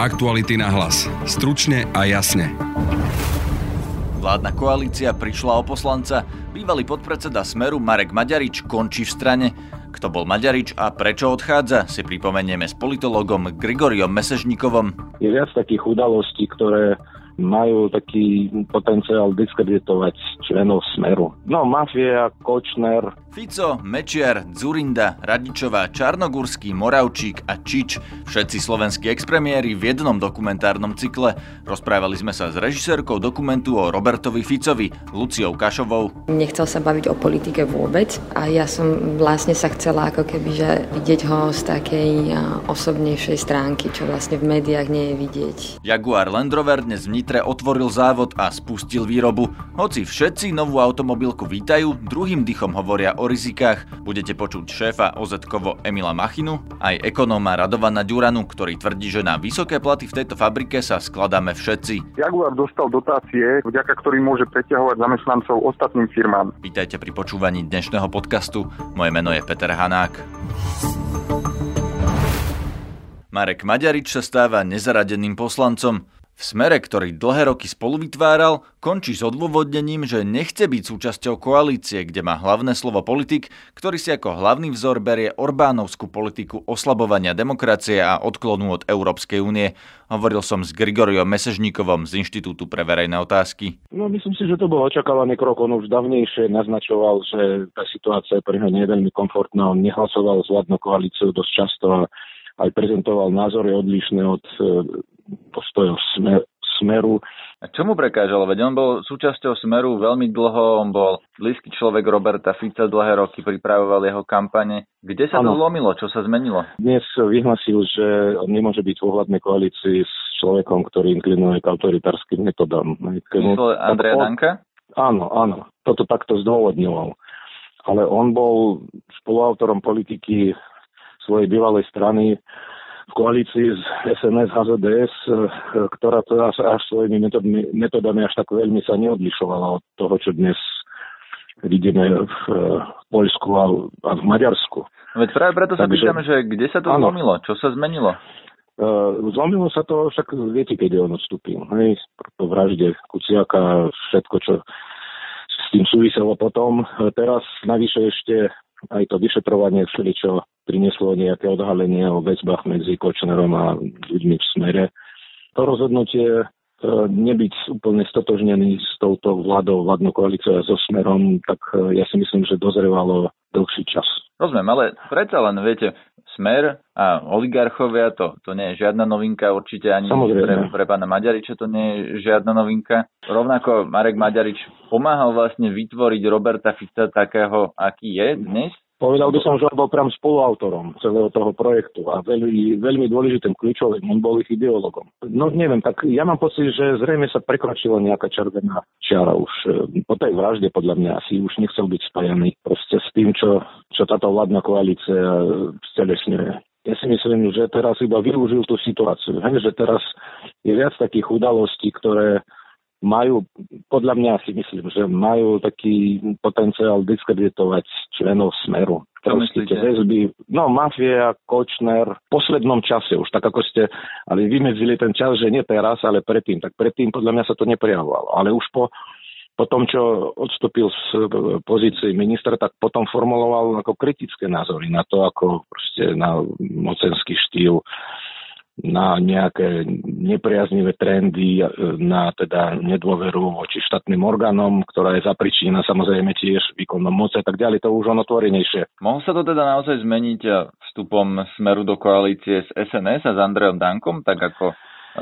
Aktuality na hlas. Stručne a jasne. Vládna koalícia prišla o poslanca. Bývalý podpredseda Smeru Marek Maďarič končí v strane. Kto bol Maďarič a prečo odchádza, si pripomenieme s politologom Grigoriom Mesežníkovom. Je viac takých udalostí, ktoré majú taký potenciál diskreditovať členov Smeru. No, mafia, Kočner. Fico, Mečiar, Zurinda, Radičová, Čarnogurský, Moravčík a Čič. Všetci slovenskí expremiéri v jednom dokumentárnom cykle. Rozprávali sme sa s režisérkou dokumentu o Robertovi Ficovi, Luciou Kašovou. Nechcel sa baviť o politike vôbec a ja som vlastne sa chcela ako keby že vidieť ho z takej osobnejšej stránky, čo vlastne v médiách nie je vidieť. Jaguar Land Rover dnes v Nitre otvoril závod a spustil výrobu. Hoci všetci novú automobilku vítajú, druhým dychom hovoria o rizikách. Budete počuť šéfa OZ-kovo Emila Machinu, aj ekonóma Radovana Ďuranu, ktorý tvrdí, že na vysoké platy v tejto fabrike sa skladáme všetci. Jaguar dostal dotácie, vďaka ktorým môže preťahovať zamestnancov ostatným firmám. Vítajte pri počúvaní dnešného podcastu. Moje meno je Peter Hanák. Marek Maďarič sa stáva nezaradeným poslancom. V smere, ktorý dlhé roky spolu vytváral, končí s odôvodnením, že nechce byť súčasťou koalície, kde má hlavné slovo politik, ktorý si ako hlavný vzor berie Orbánovskú politiku oslabovania demokracie a odklonu od Európskej únie. Hovoril som s Grigoriom Mesežníkovom z Inštitútu pre verejné otázky. No myslím si, že to bol očakávaný krok. On už dávnejšie naznačoval, že tá situácia pre neho nie je veľmi komfortná. On nehlasoval s vládnou koalíciou dosť často a aj prezentoval názory odlišné od postojov smer, Smeru. A čo mu prekážalo? Veď on bol súčasťou Smeru veľmi dlho, on bol blízky človek Roberta Fica, dlhé roky pripravoval jeho kampane. Kde sa ano. to zlomilo? Čo sa zmenilo? Dnes vyhlasil, že on nemôže byť v ohľadnej koalícii s človekom, ktorý inklinuje k autoritárskym metodám. Myslel Andreja Danka? Áno, áno. Toto takto zdôvodňoval. Ale on bol spoluautorom politiky svojej bývalej strany v koalícii s SNS HZDS, eh, ktorá teda až svojimi metodami, metodami až tak veľmi sa neodlišovala od toho, čo dnes vidíme v eh, Poľsku a, a v Maďarsku. Veď práve preto sa Takže, pýtame, že kde sa to áno. zlomilo? Čo sa zmenilo? Uh, zlomilo sa to, však viete, keď on odstúpil. Hej, po vražde Kuciaka, všetko, čo s tým súviselo potom. Teraz navyše ešte aj to vyšetrovanie čo prinieslo nejaké odhalenie o väzbách medzi Kočnerom a ľuďmi v smere. To rozhodnutie e, nebyť úplne stotožnený s touto vládou, vládnou koalíciou a so smerom, tak e, ja si myslím, že dozrevalo dlhší čas. Rozumiem, ale predsa len, viete, smer a oligarchovia, to, to nie je žiadna novinka, určite ani pre, pre pána Maďariča to nie je žiadna novinka. Rovnako Marek Maďarič pomáhal vlastne vytvoriť Roberta Fica takého, aký je dnes, Povedal by som, že on bol priam spoluautorom celého toho projektu a veľmi, veľmi dôležitým kľúčovým, on bol ich ideologom. No neviem, tak ja mám pocit, že zrejme sa prekročila nejaká červená čiara už e, po tej vražde podľa mňa asi už nechcel byť spájaný proste s tým, čo, čo táto vládna koalícia stelesňuje. Ja si myslím, že teraz iba využil tú situáciu, hej, že teraz je viac takých udalostí, ktoré majú, podľa mňa si myslím, že majú taký potenciál diskreditovať členov Smeru. Čo myslíte? Väzby, no, mafia, Kočner, v poslednom čase už, tak ako ste, ale vymedzili ten čas, že nie teraz, ale predtým, tak predtým podľa mňa sa to neprejavovalo. Ale už po, po tom, čo odstúpil z pozície ministra, tak potom formuloval ako kritické názory na to, ako proste na mocenský štýl na nejaké nepriaznivé trendy, na teda nedôveru voči štátnym orgánom, ktorá je zapričinená samozrejme tiež výkonom moci a tak ďalej, to už on otvorenejšie. Mohol sa to teda naozaj zmeniť vstupom Smeru do koalície s SNS a s Andreom Dankom, tak ako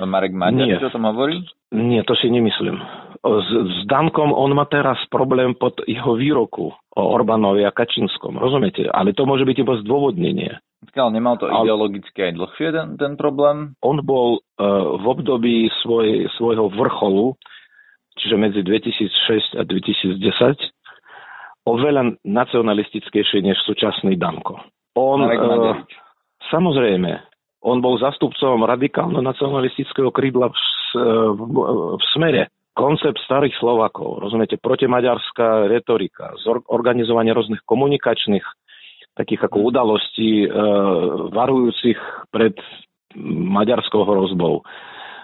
Marek Maďar, čo o tom hovorí? Nie, to si nemyslím. S, s Dankom on má teraz problém pod jeho výroku o Orbánovi a Kačinskom, rozumiete? Ale to môže byť iba zdôvodnenie. Ale nemal to ideologicky aj dlhšie ten, ten problém? On bol uh, v období svoj, svojho vrcholu, čiže medzi 2006 a 2010, oveľa nacionalistickejšie než súčasný Danko. On, uh, samozrejme, on bol zastupcom radikálno-nacionalistického krídla v, v, v smere. Koncept starých Slovakov, rozumiete, protimaďarská retorika, organizovanie rôznych komunikačných takých ako udalostí e, varujúcich pred maďarskou hrozbou.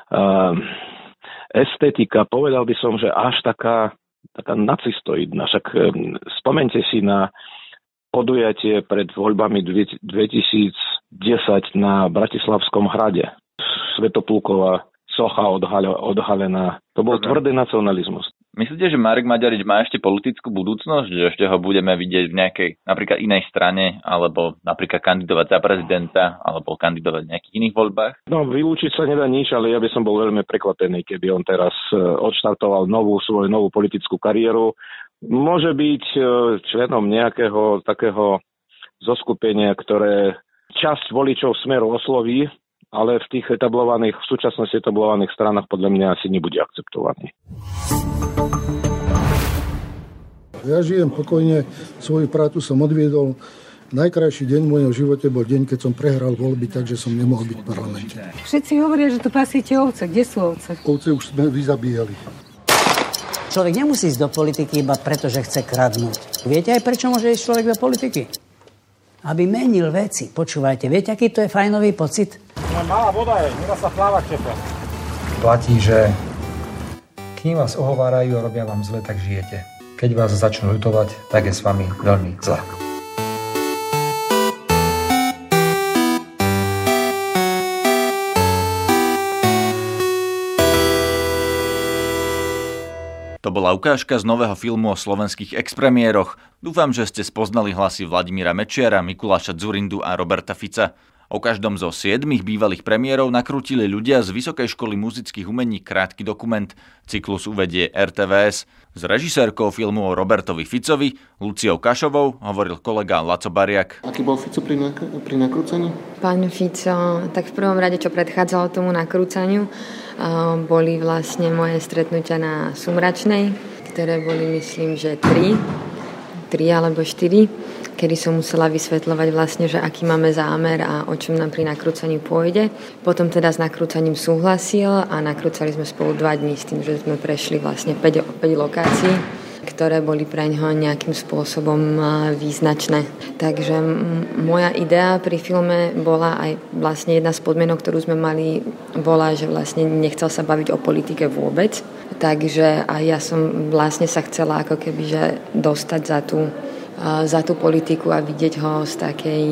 Uh, estetika, povedal by som, že až taká, taká nacistoidná. Však um, spomente si na podujatie pred voľbami 2010 na Bratislavskom hrade. Svetopluková socha odhalená. To bol tvrdý nacionalizmus. Myslíte, že Marek Maďarič má ešte politickú budúcnosť, že ešte ho budeme vidieť v nejakej napríklad inej strane, alebo napríklad kandidovať za prezidenta, alebo kandidovať v nejakých iných voľbách? No, vylúčiť sa nedá nič, ale ja by som bol veľmi prekvapený, keby on teraz e, odštartoval novú svoju novú politickú kariéru. Môže byť e, členom nejakého takého zoskupenia, ktoré časť voličov smeru osloví, ale v tých etablovaných, v súčasnosti etablovaných stranách podľa mňa asi nebude akceptovaný. Ja žijem pokojne, svoju prácu som odviedol. Najkrajší deň v mojom živote bol deň, keď som prehral voľby, takže som nemohol byť v parlamente. Všetci hovoria, že tu pasíte ovce. Kde sú ovce? Ovce už sme vyzabíjali. Človek nemusí ísť do politiky iba preto, že chce kradnúť. Viete aj prečo môže ísť človek do politiky? Aby menil veci. Počúvajte, viete, aký to je fajnový pocit? Malá voda je, nedá sa plávať čepa. Platí, že kým vás ohovárajú a robia vám zle, tak žijete. Keď vás začnú ľutovať, tak je s vami veľmi zle. To bola ukážka z nového filmu o slovenských expremiéroch. Dúfam, že ste spoznali hlasy Vladimíra Mečiara, Mikuláša Zurindu a Roberta Fica. O každom zo siedmých bývalých premiérov nakrútili ľudia z Vysokej školy muzických umení krátky dokument. Cyklus uvedie RTVS. S režisérkou filmu o Robertovi Ficovi, Luciou Kašovou, hovoril kolega Laco Bariak. Aký bol Fico pri, nak- pri nakrúcaní? Pán Fico, tak v prvom rade, čo predchádzalo tomu nakrúcaniu, boli vlastne moje stretnutia na Sumračnej, ktoré boli, myslím, že tri, tri alebo štyri kedy som musela vysvetľovať vlastne, že aký máme zámer a o čom nám pri nakrúcaní pôjde. Potom teda s nakrúcaním súhlasil a nakrúcali sme spolu dva dní s tým, že sme prešli vlastne 5, 5 lokácií ktoré boli pre ňoho nejakým spôsobom význačné. Takže moja idea pri filme bola aj vlastne jedna z podmienok, ktorú sme mali, bola, že vlastne nechcel sa baviť o politike vôbec. Takže aj ja som vlastne sa chcela ako keby že dostať za tú za tú politiku a vidieť ho z takej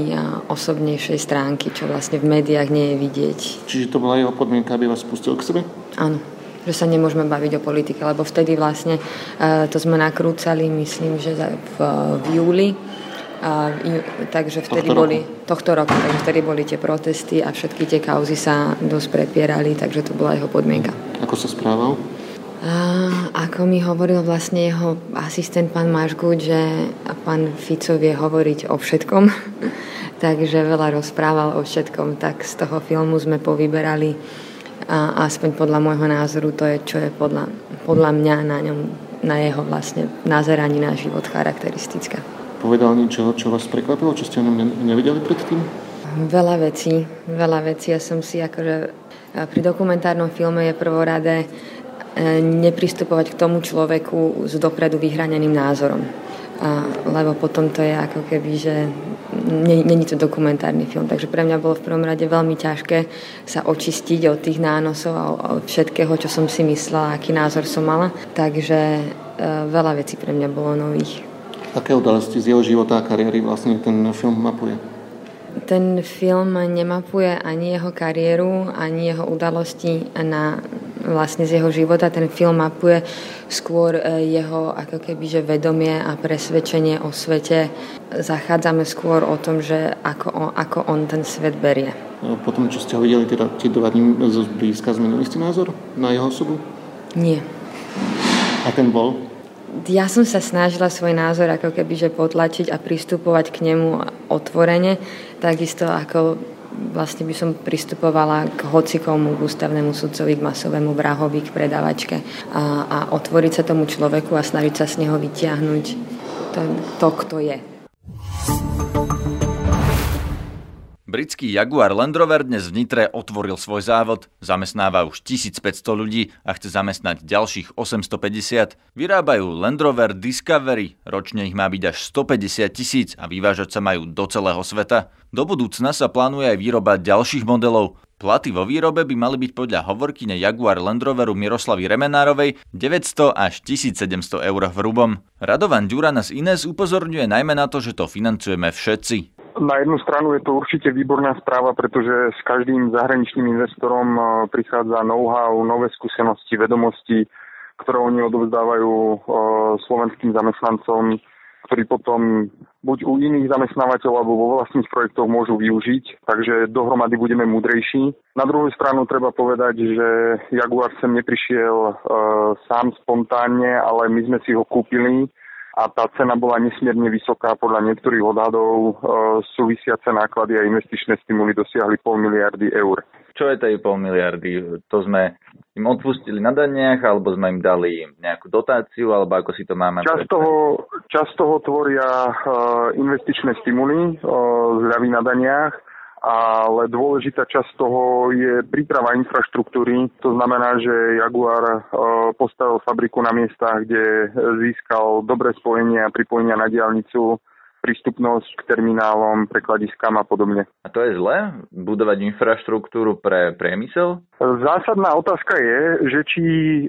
osobnejšej stránky, čo vlastne v médiách nie je vidieť. Čiže to bola jeho podmienka, aby vás pustil k sebe? Áno že sa nemôžeme baviť o politike, lebo vtedy vlastne to sme nakrúcali, myslím, že v, v júli, a, takže vtedy tohto boli, roku. tohto roku, takže vtedy boli tie protesty a všetky tie kauzy sa dosť prepierali, takže to bola jeho podmienka. Ako sa správal? A, ako mi hovoril vlastne jeho asistent pán Mašgut, že pán Fico vie hovoriť o všetkom, takže veľa rozprával o všetkom, tak z toho filmu sme povyberali a aspoň podľa môjho názoru to je, čo je podľa, podľa mňa na ňom, na jeho vlastne nazeraní na život charakteristické. Povedal niečo, čo vás prekvapilo, čo ste o ňom nevedeli predtým? Veľa vecí, veľa vecí. Ja som si akože pri dokumentárnom filme je prvoradé nepristupovať k tomu človeku s dopredu vyhraneným názorom. A, lebo potom to je ako keby, že není to dokumentárny film. Takže pre mňa bolo v prvom rade veľmi ťažké sa očistiť od tých nánosov a od všetkého, čo som si myslela, aký názor som mala. Takže e, veľa vecí pre mňa bolo nových. Aké udalosti z jeho života a kariéry vlastne ten film mapuje? Ten film nemapuje ani jeho kariéru, ani jeho udalosti na vlastne z jeho života. Ten film mapuje skôr e, jeho ako keby, že vedomie a presvedčenie o svete. Zachádzame skôr o tom, že ako on, ako on ten svet berie. Potom, čo ste ho videli, teda tie dva dní blízka, zmenili ste názor na jeho osobu? Nie. A ten bol? Ja som sa snažila svoj názor ako keby že potlačiť a pristupovať k nemu otvorene, takisto ako vlastne by som pristupovala k hocikomu, k ústavnému sudcovi, k masovému vrahovi, k predavačke a, a otvoriť sa tomu človeku a snažiť sa z neho vytiahnuť to, to kto je. Britský Jaguar Land Rover dnes v Nitre otvoril svoj závod, zamestnáva už 1500 ľudí a chce zamestnať ďalších 850. Vyrábajú Land Rover Discovery, ročne ich má byť až 150 tisíc a vyvážať sa majú do celého sveta. Do budúcna sa plánuje aj výroba ďalších modelov. Platy vo výrobe by mali byť podľa hovorkyne Jaguar Land Roveru Miroslavy Remenárovej 900 až 1700 eur v hrubom. Radovan Ďurana z Ines upozorňuje najmä na to, že to financujeme všetci. Na jednu stranu je to určite výborná správa, pretože s každým zahraničným investorom e, prichádza know-how, nové skúsenosti, vedomosti, ktoré oni odovzdávajú e, slovenským zamestnancom ktorí potom buď u iných zamestnávateľov alebo vo vlastných projektoch môžu využiť, takže dohromady budeme múdrejší. Na druhú stranu treba povedať, že Jaguar sem neprišiel e, sám spontánne, ale my sme si ho kúpili a tá cena bola nesmierne vysoká. Podľa niektorých odhadov e, súvisiace náklady a investičné stimuly dosiahli pol miliardy eur. Čo je tej pol miliardy? To sme im odpustili na daniach, alebo sme im dali nejakú dotáciu, alebo ako si to máme? Čas toho, čas toho tvoria uh, investičné stimuly uh, zľavy na daniach, ale dôležitá časť toho je príprava infraštruktúry. To znamená, že Jaguar uh, postavil fabriku na miestach, kde získal dobré spojenie a pripojenia na diálnicu prístupnosť k terminálom, prekladiskám a podobne. A to je zle? Budovať infraštruktúru pre priemysel? Zásadná otázka je, že či e,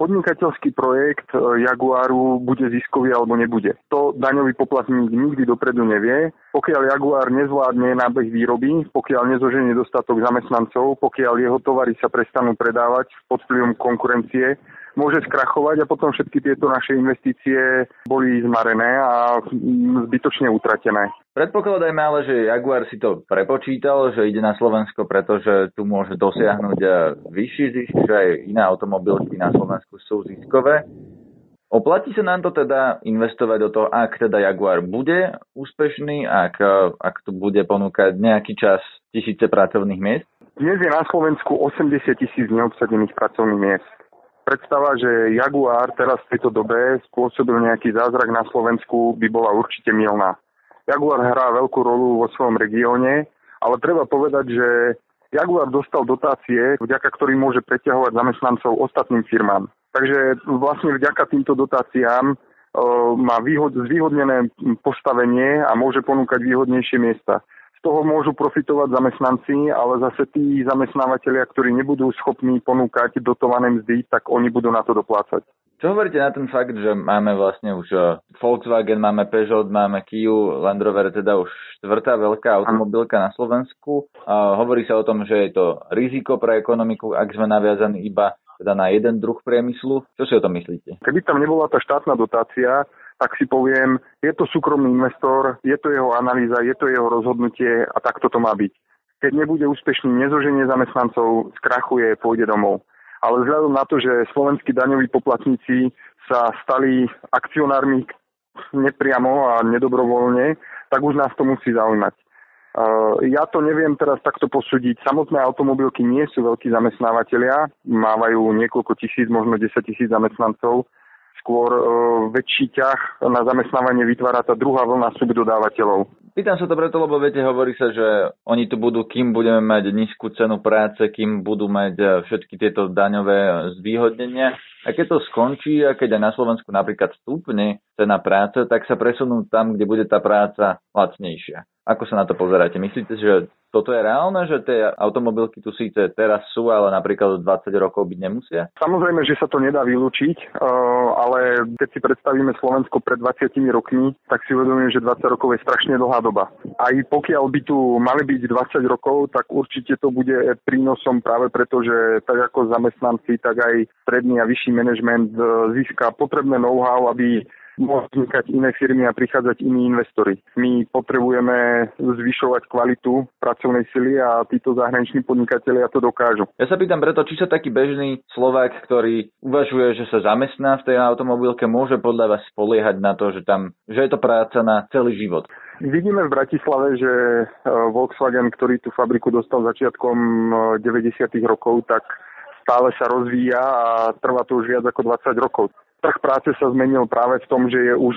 podnikateľský projekt e, Jaguaru bude ziskový alebo nebude. To daňový poplatník nikdy dopredu nevie. Pokiaľ Jaguar nezvládne nábeh výroby, pokiaľ nezoženie dostatok zamestnancov, pokiaľ jeho tovary sa prestanú predávať pod vplyvom konkurencie, môže skrachovať a potom všetky tieto naše investície boli zmarené a zbytočne utratené. Predpokladajme ale, že Jaguar si to prepočítal, že ide na Slovensko, pretože tu môže dosiahnuť vyšší zisk, že aj iné automobilky na Slovensku sú ziskové. Oplatí sa nám to teda investovať do toho, ak teda Jaguar bude úspešný, ak, ak tu bude ponúkať nejaký čas tisíce pracovných miest? Dnes je na Slovensku 80 tisíc neobsadených pracovných miest predstava, že Jaguar teraz v tejto dobe spôsobil nejaký zázrak na Slovensku, by bola určite milná. Jaguar hrá veľkú rolu vo svojom regióne, ale treba povedať, že Jaguar dostal dotácie, vďaka ktorým môže preťahovať zamestnancov ostatným firmám. Takže vlastne vďaka týmto dotáciám e, má výhod, zvýhodnené postavenie a môže ponúkať výhodnejšie miesta z toho môžu profitovať zamestnanci, ale zase tí zamestnávateľia, ktorí nebudú schopní ponúkať dotované mzdy, tak oni budú na to doplácať. Čo hovoríte na ten fakt, že máme vlastne už eh, Volkswagen, máme Peugeot, máme Kia, Land Rover, teda už štvrtá veľká automobilka na Slovensku. A hovorí sa o tom, že je to riziko pre ekonomiku, ak sme naviazaní iba teda na jeden druh priemyslu. Čo si o tom myslíte? Keby tam nebola tá štátna dotácia, tak si poviem, je to súkromný investor, je to jeho analýza, je to jeho rozhodnutie a takto to má byť. Keď nebude úspešný, nezoženie zamestnancov, skrachuje, pôjde domov. Ale vzhľadom na to, že slovenskí daňoví poplatníci sa stali akcionármi nepriamo a nedobrovoľne, tak už nás to musí zaujímať. Ja to neviem teraz takto posúdiť. Samotné automobilky nie sú veľkí zamestnávateľia, mávajú niekoľko tisíc, možno 10 tisíc zamestnancov skôr e, väčší ťah na zamestnávanie vytvára tá druhá vlna subdodávateľov. Pýtam sa to preto, lebo viete, hovorí sa, že oni tu budú, kým budeme mať nízku cenu práce, kým budú mať e, všetky tieto daňové zvýhodnenia. A keď to skončí a keď aj na Slovensku napríklad stúpne cena práce, tak sa presunú tam, kde bude tá práca lacnejšia. Ako sa na to pozeráte? Myslíte, že toto je reálne, že tie automobilky tu síce teraz sú, ale napríklad 20 rokov byť nemusia? Samozrejme, že sa to nedá vylúčiť, eh, ale keď si predstavíme Slovensko pred 20 rokmi, tak si uvedomím, že 20 rokov je strašne dlhá doba. Aj pokiaľ by tu mali byť 20 rokov, tak určite to bude prínosom práve preto, že tak ako zamestnanci, tak aj stredný a vyšší manažment eh, získa potrebné know-how, aby môžu vznikať iné firmy a prichádzať iní investori. My potrebujeme zvyšovať kvalitu pracovnej sily a títo zahraniční podnikatelia to dokážu. Ja sa pýtam preto, či sa taký bežný Slovák, ktorý uvažuje, že sa zamestná v tej automobilke, môže podľa vás spoliehať na to, že, tam, že je to práca na celý život. Vidíme v Bratislave, že e, Volkswagen, ktorý tú fabriku dostal začiatkom 90. E, rokov, tak stále sa rozvíja a trvá to už viac ako 20 rokov trh práce sa zmenil práve v tom, že, je už,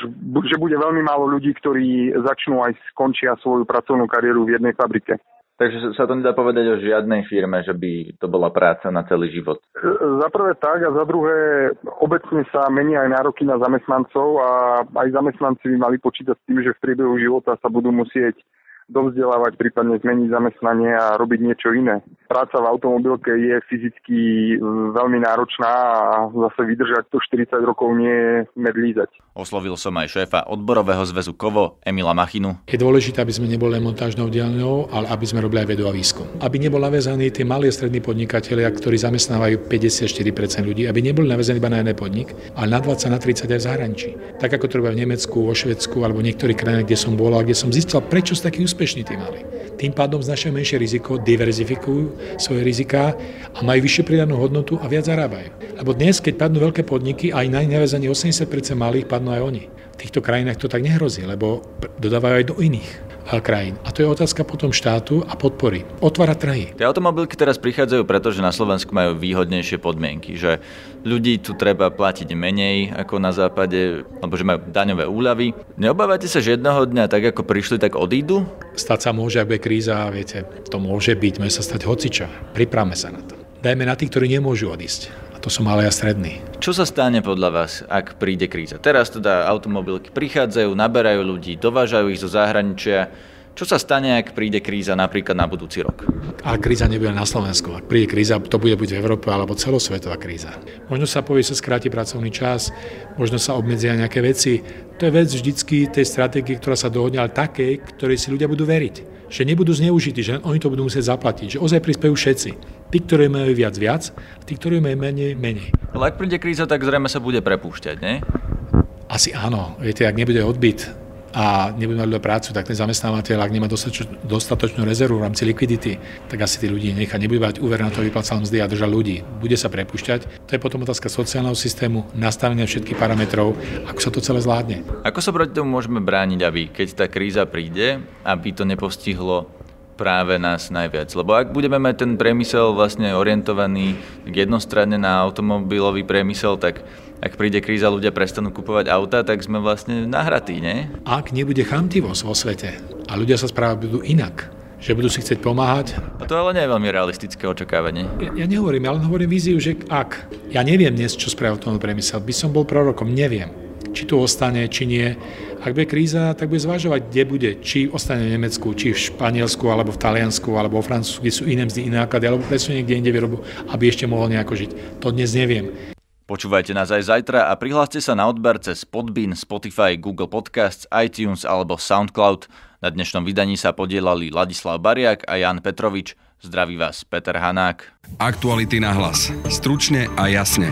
že bude veľmi málo ľudí, ktorí začnú aj skončia svoju pracovnú kariéru v jednej fabrike. Takže sa to nedá povedať o žiadnej firme, že by to bola práca na celý život. Za prvé tak a za druhé obecne sa menia aj nároky na zamestnancov a aj zamestnanci by mali počítať s tým, že v priebehu života sa budú musieť dovzdelávať, prípadne zmeniť zamestnanie a robiť niečo iné. práca v automobilke je fyzicky veľmi náročná a zase vydržať to 40 rokov nie je medlízať. Oslovil som aj šéfa odborového zväzu Kovo Emila Machinu. Je dôležité, aby sme neboli montážnou dielňou, ale aby sme robili aj vedu a výskum. Aby nebol navezaný tie malí a strední podnikatelia, ktorí zamestnávajú 54% ľudí, aby neboli navezení iba na jeden podnik, ale na 20, na 30 aj v zahraničí. Tak ako to robia v Nemecku, vo Švedsku alebo v niektorých krajinách, kde som bol a kde som zistil, prečo sú takí úspešní tí mali. Tým pádom znašajú menšie riziko, diverzifikujú svoje riziká a majú vyššiu pridanú hodnotu a viac zarábajú. Lebo dnes, keď padnú veľké podniky, aj najnevezaní 80% malých padnú aj oni. V týchto krajinách to tak nehrozí, lebo dodávajú aj do iných krajín. A to je otázka potom štátu a podpory. Otvára trhy. Tie automobilky teraz prichádzajú, pretože na Slovensku majú výhodnejšie podmienky, že ľudí tu treba platiť menej ako na západe, alebo že majú daňové úľavy. Neobávate sa, že jedného dňa tak ako prišli, tak odídu? Stať sa môže, ak bude kríza, viete, to môže byť, môže sa stať hociča. Pripravme sa na to. Dajme na tých, ktorí nemôžu odísť to sú malé a strední. Čo sa stane podľa vás, ak príde kríza? Teraz teda automobilky prichádzajú, naberajú ľudí, dovážajú ich zo zahraničia. Čo sa stane, ak príde kríza napríklad na budúci rok? A kríza nebude na Slovensku. Ak príde kríza, to bude buď v Európe alebo celosvetová kríza. Možno sa povie, sa skráti pracovný čas, možno sa obmedzia nejaké veci. To je vec vždycky tej stratégie, ktorá sa dohodne, ale takej, ktorej si ľudia budú veriť že nebudú zneužití, že oni to budú musieť zaplatiť, že ozaj prispejú všetci. Tí, ktorí majú viac, viac, tí, ktorí majú menej, menej. Ale ak príde kríza, tak zrejme sa bude prepúšťať, nie? Asi áno. Viete, ak nebude odbyt, a nebude mať prácu, tak ten zamestnávateľ, ak nemá dostatočnú rezervu v rámci likvidity, tak asi tí ľudí nechá. Nebude mať úver na to vyplácal mzdy a držať ľudí. Bude sa prepušťať. To je potom otázka sociálneho systému, nastavenia všetkých parametrov, ako sa to celé zvládne. Ako sa proti tomu môžeme brániť, aby keď tá kríza príde, aby to nepostihlo práve nás najviac. Lebo ak budeme mať ten priemysel vlastne orientovaný jednostranne na automobilový priemysel, tak ak príde kríza, ľudia prestanú kupovať auta, tak sme vlastne nahratí, nie? Ak nebude chamtivosť vo svete a ľudia sa správať budú inak, že budú si chcieť pomáhať. A to ale nie je veľmi realistické očakávanie. Ja, ja nehovorím, ale hovorím víziu, že ak. Ja neviem dnes, čo spravil tomu priemysel. By som bol prorokom, neviem. Či tu ostane, či nie. Ak bude kríza, tak bude zvažovať, kde bude. Či ostane v Nemecku, či v Španielsku, alebo v Taliansku, alebo vo Francúzsku, kde sú iné mzdy, iné náklady, alebo presunie niekde inde výrobu, aby ešte mohol nejako žiť. To dnes neviem. Počúvajte nás aj zajtra a prihláste sa na odber cez Podbean, Spotify, Google Podcasts, iTunes alebo SoundCloud. Na dnešnom vydaní sa podielali Ladislav Bariak a Jan Petrovič. Zdraví vás Peter Hanák. Aktuality na hlas. Stručne a jasne.